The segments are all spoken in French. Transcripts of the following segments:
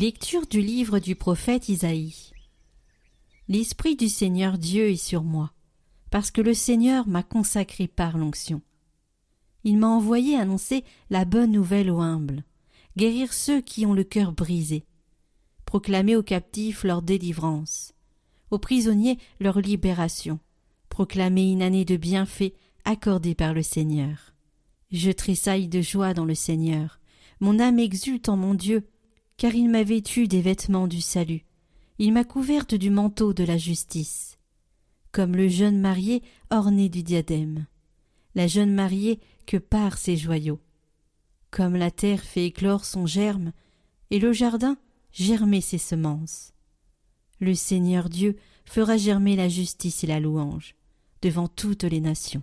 Lecture du livre du prophète Isaïe. L'Esprit du Seigneur Dieu est sur moi, parce que le Seigneur m'a consacré par l'onction. Il m'a envoyé annoncer la bonne nouvelle aux humbles, guérir ceux qui ont le cœur brisé, proclamer aux captifs leur délivrance, aux prisonniers leur libération, proclamer une année de bienfaits accordée par le Seigneur. Je tressaille de joie dans le Seigneur, mon âme exulte en mon Dieu, car il m'a vêtu des vêtements du salut, il m'a couverte du manteau de la justice, comme le jeune marié orné du diadème, la jeune mariée que par ses joyaux, comme la terre fait éclore son germe, et le jardin germer ses semences. Le Seigneur Dieu fera germer la justice et la louange devant toutes les nations.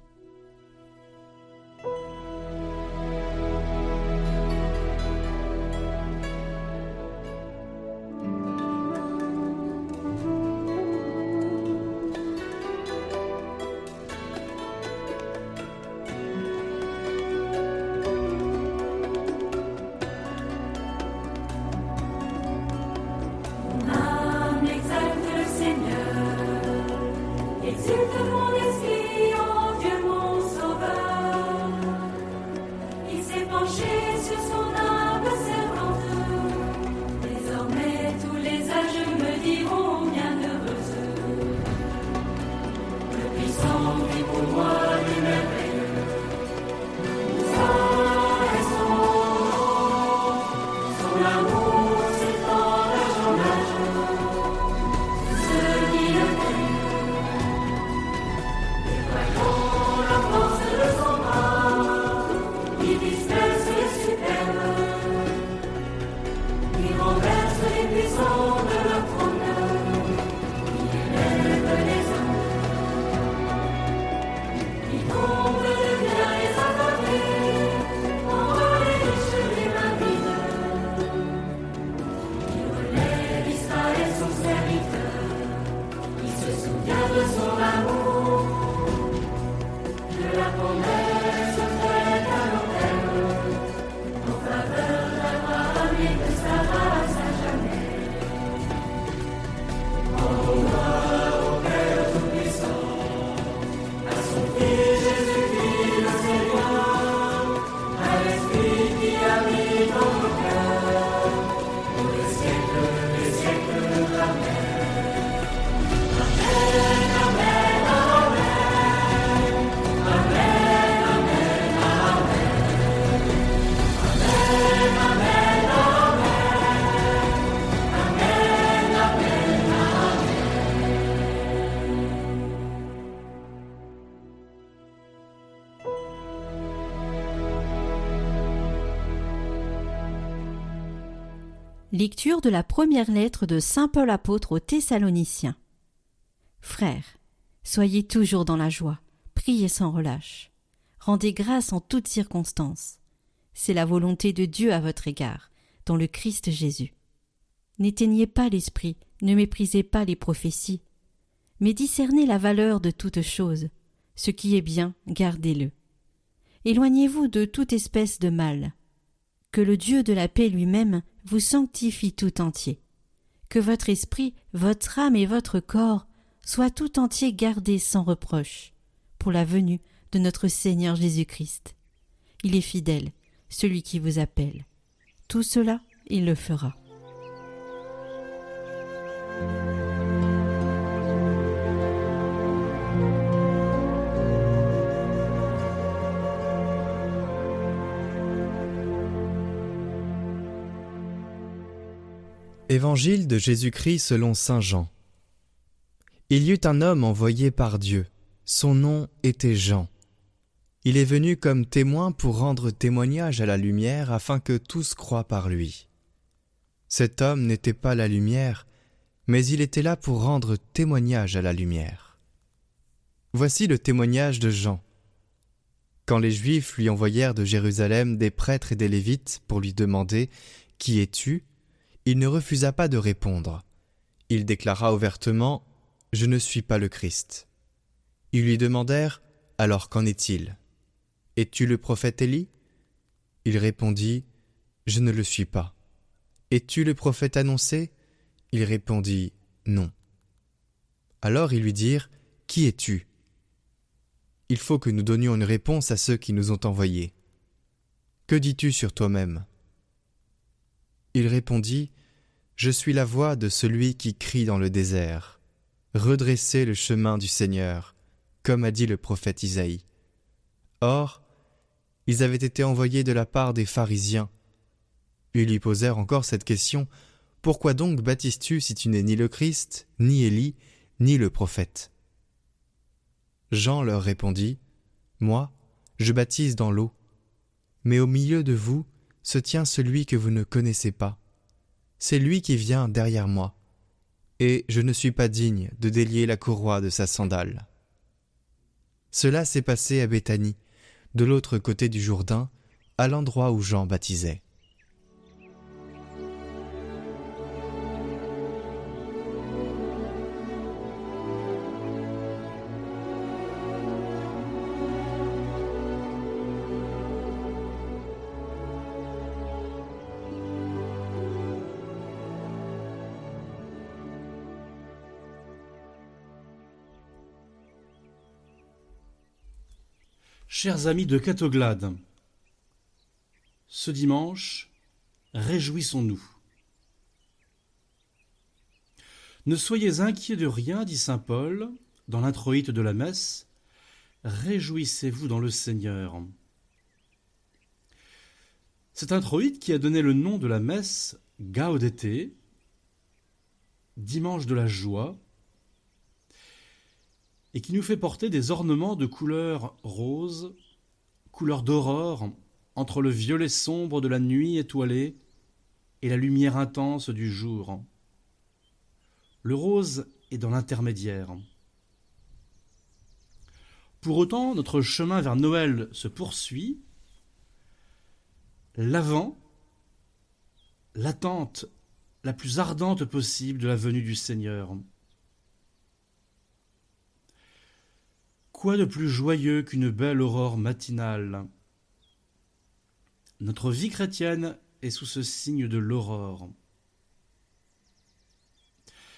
Lord. Lecture de la première lettre de Saint Paul apôtre aux Thessaloniciens. Frères, soyez toujours dans la joie, priez sans relâche, rendez grâce en toutes circonstances. C'est la volonté de Dieu à votre égard, dans le Christ Jésus. N'éteignez pas l'esprit, ne méprisez pas les prophéties, mais discernez la valeur de toute chose. Ce qui est bien, gardez-le. Éloignez-vous de toute espèce de mal. Que le Dieu de la paix lui-même vous sanctifie tout entier. Que votre esprit, votre âme et votre corps soient tout entiers gardés sans reproche, pour la venue de notre Seigneur Jésus-Christ. Il est fidèle, celui qui vous appelle. Tout cela, il le fera. Évangile de Jésus-Christ selon Saint Jean. Il y eut un homme envoyé par Dieu. Son nom était Jean. Il est venu comme témoin pour rendre témoignage à la lumière afin que tous croient par lui. Cet homme n'était pas la lumière, mais il était là pour rendre témoignage à la lumière. Voici le témoignage de Jean. Quand les Juifs lui envoyèrent de Jérusalem des prêtres et des Lévites pour lui demander Qui es-tu? Il ne refusa pas de répondre. Il déclara ouvertement Je ne suis pas le Christ. Ils lui demandèrent Alors qu'en est-il? Es-tu le prophète Élie? Il répondit Je ne le suis pas. Es-tu le prophète annoncé? Il répondit Non. Alors ils lui dirent Qui es-tu? Il faut que nous donnions une réponse à ceux qui nous ont envoyés. Que dis-tu sur toi-même? Il répondit Je suis la voix de celui qui crie dans le désert. Redressez le chemin du Seigneur, comme a dit le prophète Isaïe. Or, ils avaient été envoyés de la part des pharisiens. Ils lui posèrent encore cette question Pourquoi donc baptises-tu si tu n'es ni le Christ, ni Élie, ni le prophète? Jean leur répondit Moi, je baptise dans l'eau, mais au milieu de vous se tient celui que vous ne connaissez pas. C'est lui qui vient derrière moi, et je ne suis pas digne de délier la courroie de sa sandale. Cela s'est passé à Béthanie, de l'autre côté du Jourdain, à l'endroit où Jean baptisait. Chers amis de Catoglade, ce dimanche, réjouissons-nous. Ne soyez inquiets de rien, dit saint Paul, dans l'introïte de la messe, réjouissez-vous dans le Seigneur. Cet introïte qui a donné le nom de la messe Gaudete, dimanche de la joie, et qui nous fait porter des ornements de couleur rose, couleur d'aurore, entre le violet sombre de la nuit étoilée et la lumière intense du jour. Le rose est dans l'intermédiaire. Pour autant, notre chemin vers Noël se poursuit. L'avant, l'attente la plus ardente possible de la venue du Seigneur. Quoi de plus joyeux qu'une belle aurore matinale? Notre vie chrétienne est sous ce signe de l'aurore.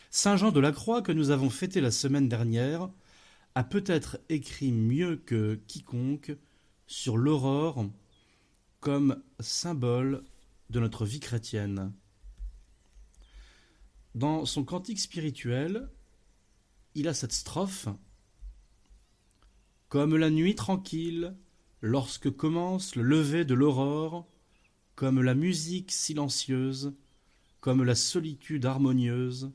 Saint Jean de la Croix, que nous avons fêté la semaine dernière, a peut-être écrit mieux que quiconque sur l'aurore comme symbole de notre vie chrétienne. Dans son cantique spirituel, il a cette strophe comme la nuit tranquille, lorsque commence le lever de l'aurore, comme la musique silencieuse, comme la solitude harmonieuse,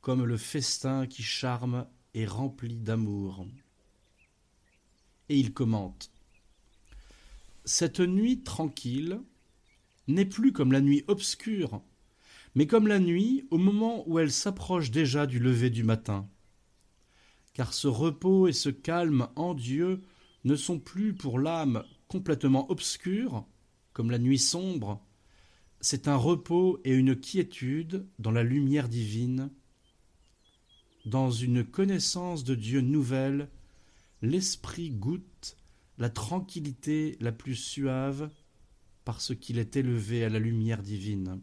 comme le festin qui charme et remplit d'amour. Et il commente Cette nuit tranquille n'est plus comme la nuit obscure, mais comme la nuit au moment où elle s'approche déjà du lever du matin car ce repos et ce calme en Dieu ne sont plus pour l'âme complètement obscurs, comme la nuit sombre, c'est un repos et une quiétude dans la lumière divine, dans une connaissance de Dieu nouvelle, l'esprit goûte la tranquillité la plus suave parce qu'il est élevé à la lumière divine.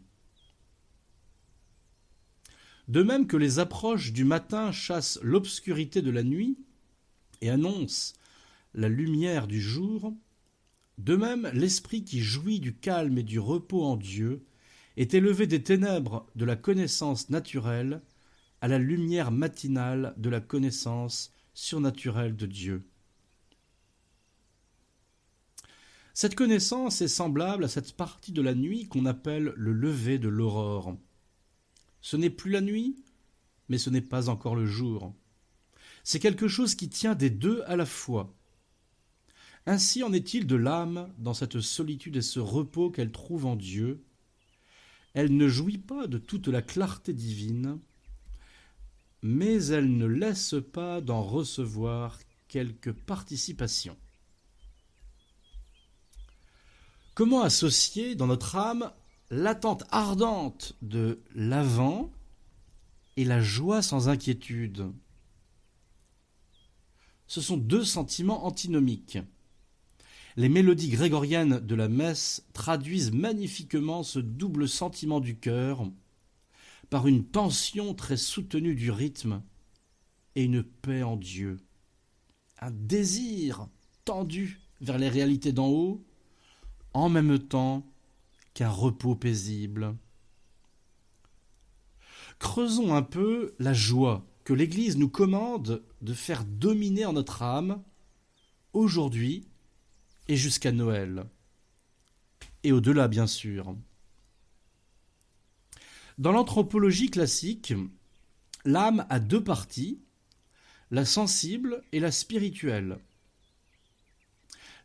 De même que les approches du matin chassent l'obscurité de la nuit et annoncent la lumière du jour, de même l'esprit qui jouit du calme et du repos en Dieu est élevé des ténèbres de la connaissance naturelle à la lumière matinale de la connaissance surnaturelle de Dieu. Cette connaissance est semblable à cette partie de la nuit qu'on appelle le lever de l'aurore. Ce n'est plus la nuit, mais ce n'est pas encore le jour. C'est quelque chose qui tient des deux à la fois. Ainsi en est-il de l'âme dans cette solitude et ce repos qu'elle trouve en Dieu. Elle ne jouit pas de toute la clarté divine, mais elle ne laisse pas d'en recevoir quelque participation. Comment associer dans notre âme l'attente ardente de l'avant et la joie sans inquiétude. Ce sont deux sentiments antinomiques. Les mélodies grégoriennes de la messe traduisent magnifiquement ce double sentiment du cœur par une tension très soutenue du rythme et une paix en Dieu, un désir tendu vers les réalités d'en haut, en même temps qu'un repos paisible. Creusons un peu la joie que l'Église nous commande de faire dominer en notre âme aujourd'hui et jusqu'à Noël, et au-delà bien sûr. Dans l'anthropologie classique, l'âme a deux parties, la sensible et la spirituelle.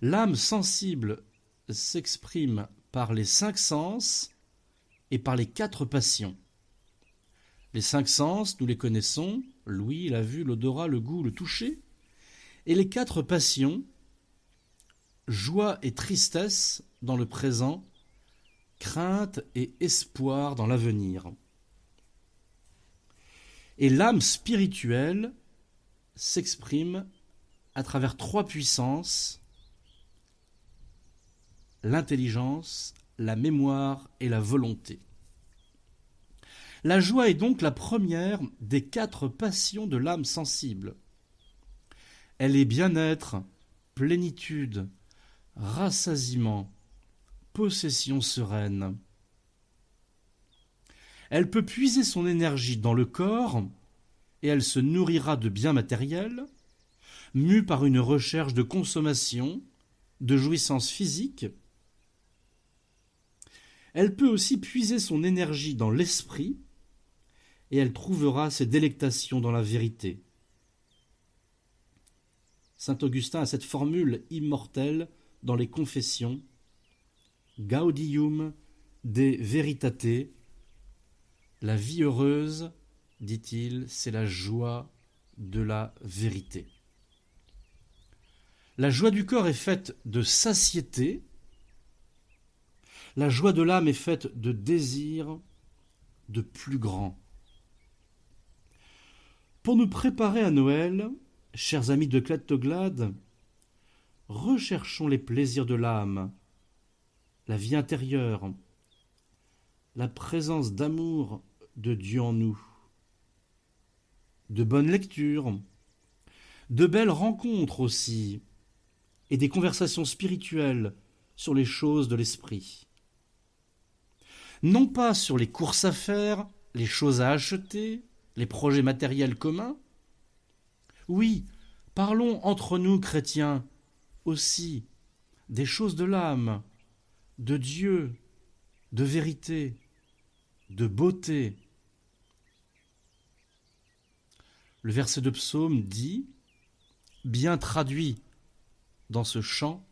L'âme sensible s'exprime par les cinq sens et par les quatre passions. Les cinq sens, nous les connaissons, l'ouïe, la vue, l'odorat, le goût, le toucher, et les quatre passions, joie et tristesse dans le présent, crainte et espoir dans l'avenir. Et l'âme spirituelle s'exprime à travers trois puissances, l'intelligence, la mémoire et la volonté. La joie est donc la première des quatre passions de l'âme sensible. Elle est bien-être, plénitude, rassasiement, possession sereine. Elle peut puiser son énergie dans le corps et elle se nourrira de biens matériels, mue par une recherche de consommation, de jouissance physique. Elle peut aussi puiser son énergie dans l'esprit et elle trouvera ses délectations dans la vérité. Saint Augustin a cette formule immortelle dans les confessions Gaudium de veritate. La vie heureuse, dit-il, c'est la joie de la vérité. La joie du corps est faite de satiété, la joie de l'âme est faite de désir de plus grand. Pour nous préparer à Noël, chers amis de Clatteglade, recherchons les plaisirs de l'âme, la vie intérieure, la présence d'amour de Dieu en nous, de bonnes lectures, de belles rencontres aussi, et des conversations spirituelles sur les choses de l'esprit. Non pas sur les courses à faire, les choses à acheter, les projets matériels communs Oui, parlons entre nous, chrétiens, aussi des choses de l'âme, de Dieu, de vérité, de beauté. Le verset de psaume dit, bien traduit dans ce chant,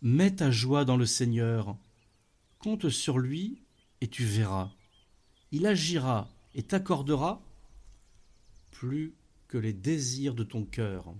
Mets ta joie dans le Seigneur, compte sur lui et tu verras. Il agira et t'accordera plus que les désirs de ton cœur.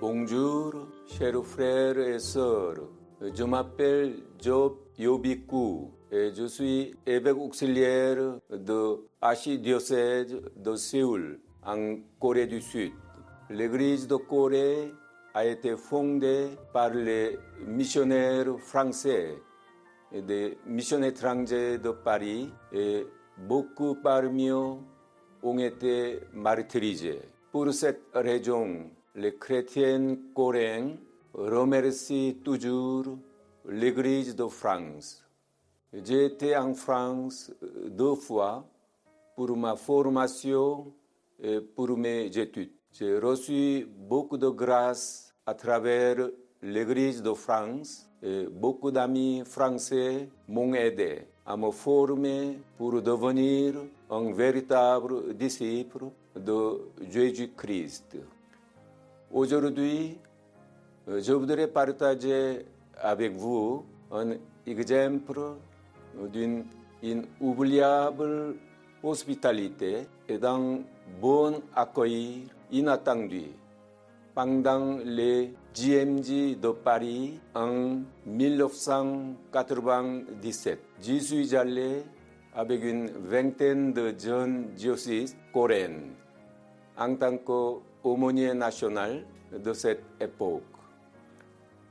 Bonjour, chers frères et sœurs. Je m'appelle Job Yobiku je suis évêque auxiliaire de Archidiocèse de Séoul, en Corée du Sud. L'église de Corée a été fondée par les missionnaires français et des missionnaires étrangers de Paris et beaucoup parmi eux ont été martyrisés. Pour cette raison, les chrétiens coréens remercient toujours l'Église de France. J'ai été en France deux fois pour ma formation et pour mes études. J'ai reçu beaucoup de grâce à travers l'Église de France et beaucoup d'amis français m'ont aidé à me former pour devenir un véritable disciple de Jésus-Christ. Aujourd'hui, je voudrais partager avec vous un exemple d'une inoubliable hospitalité et d'un bon accueil inattendu pendant les GMG de Paris en 1997. J'y suis allé avec une vingtaine de jeunes diocèses coréens en tant qu'aumônier national de cette époque.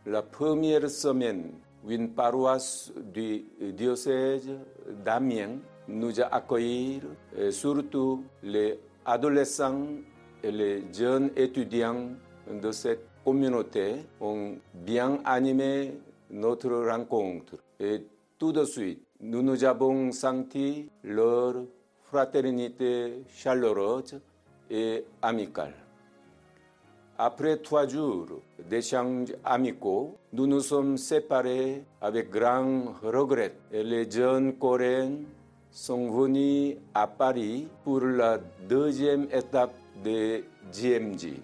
La première semaine, une paroisse du diocèse d'Amiens nous a accueillis, et surtout les adolescents et les jeunes étudiants de cette communauté ont bien animé notre rencontre. Et tout de suite, nous nous avons senti leur fraternité chaleureuse et amicale. Et les jeunes Coréens sont venus à Paris pour la deuxième étape de GMG.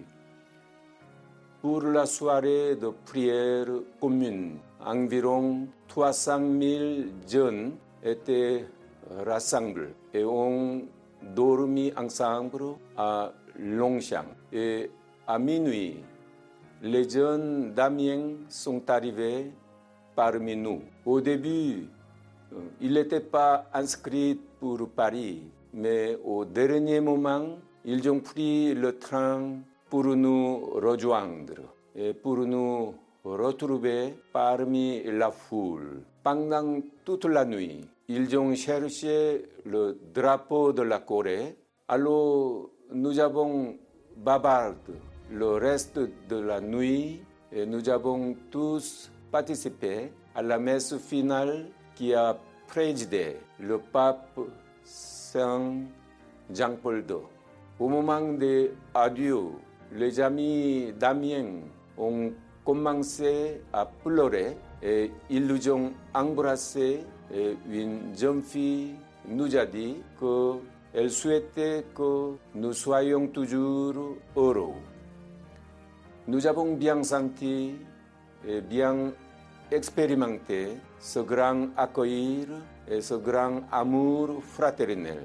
Pour la soirée de prière commune, environ 300 000 jeunes étaient rassemblés et ont dormi ensemble à Longchamp. Et à minuit, les jeunes d'Amiens sont arrivés parmi nous. Au début, ils n'étaient pas inscrits pour Paris, mais au dernier moment, ils ont pris le train pour nous rejoindre et pour nous retrouver parmi la foule. Pendant toute la nuit, ils ont cherché le drapeau de la Corée. Alors, nous avons bavardé le reste de la nuit nous avons tous participé à la messe finale qui a présidé le pape Saint Jean-Paul II. Au moment de adieu, les amis d'Amiens ont commencé à pleurer et ils nous ont embrassé et une jeune fille nous a dit qu'elle souhaitait que nous soyons toujours heureux. Nous avons bien senti et bien expérimenté ce grand accueil et ce grand amour fraternel.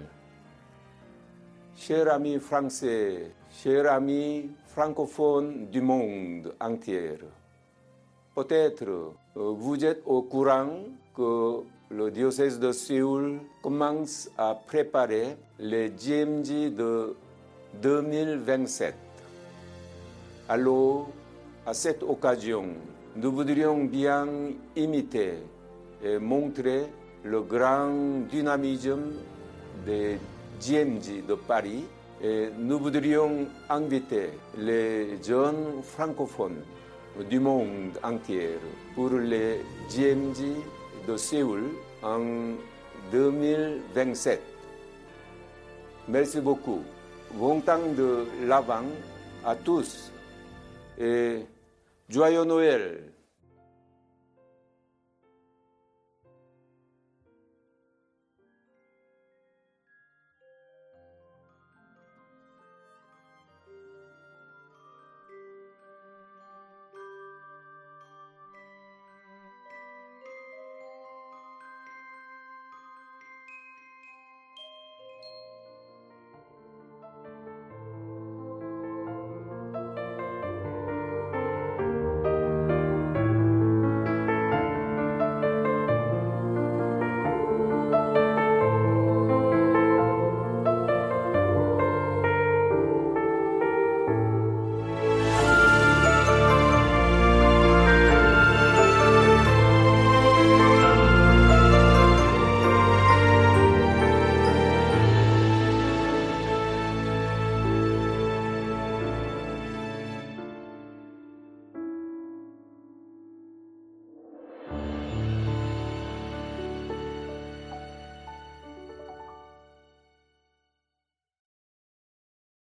Chers amis français, chers amis francophones du monde entier, peut-être euh, vous êtes au courant que le diocèse de Séoul commence à préparer les GMG de 2027. Alors, à cette occasion, nous voudrions bien imiter et montrer le grand dynamisme des GMG de Paris et nous voudrions inviter les jeunes francophones du monde entier pour les GMG de Séoul en 2027. Merci beaucoup. Bon temps de l'avant à tous et joyeux Noël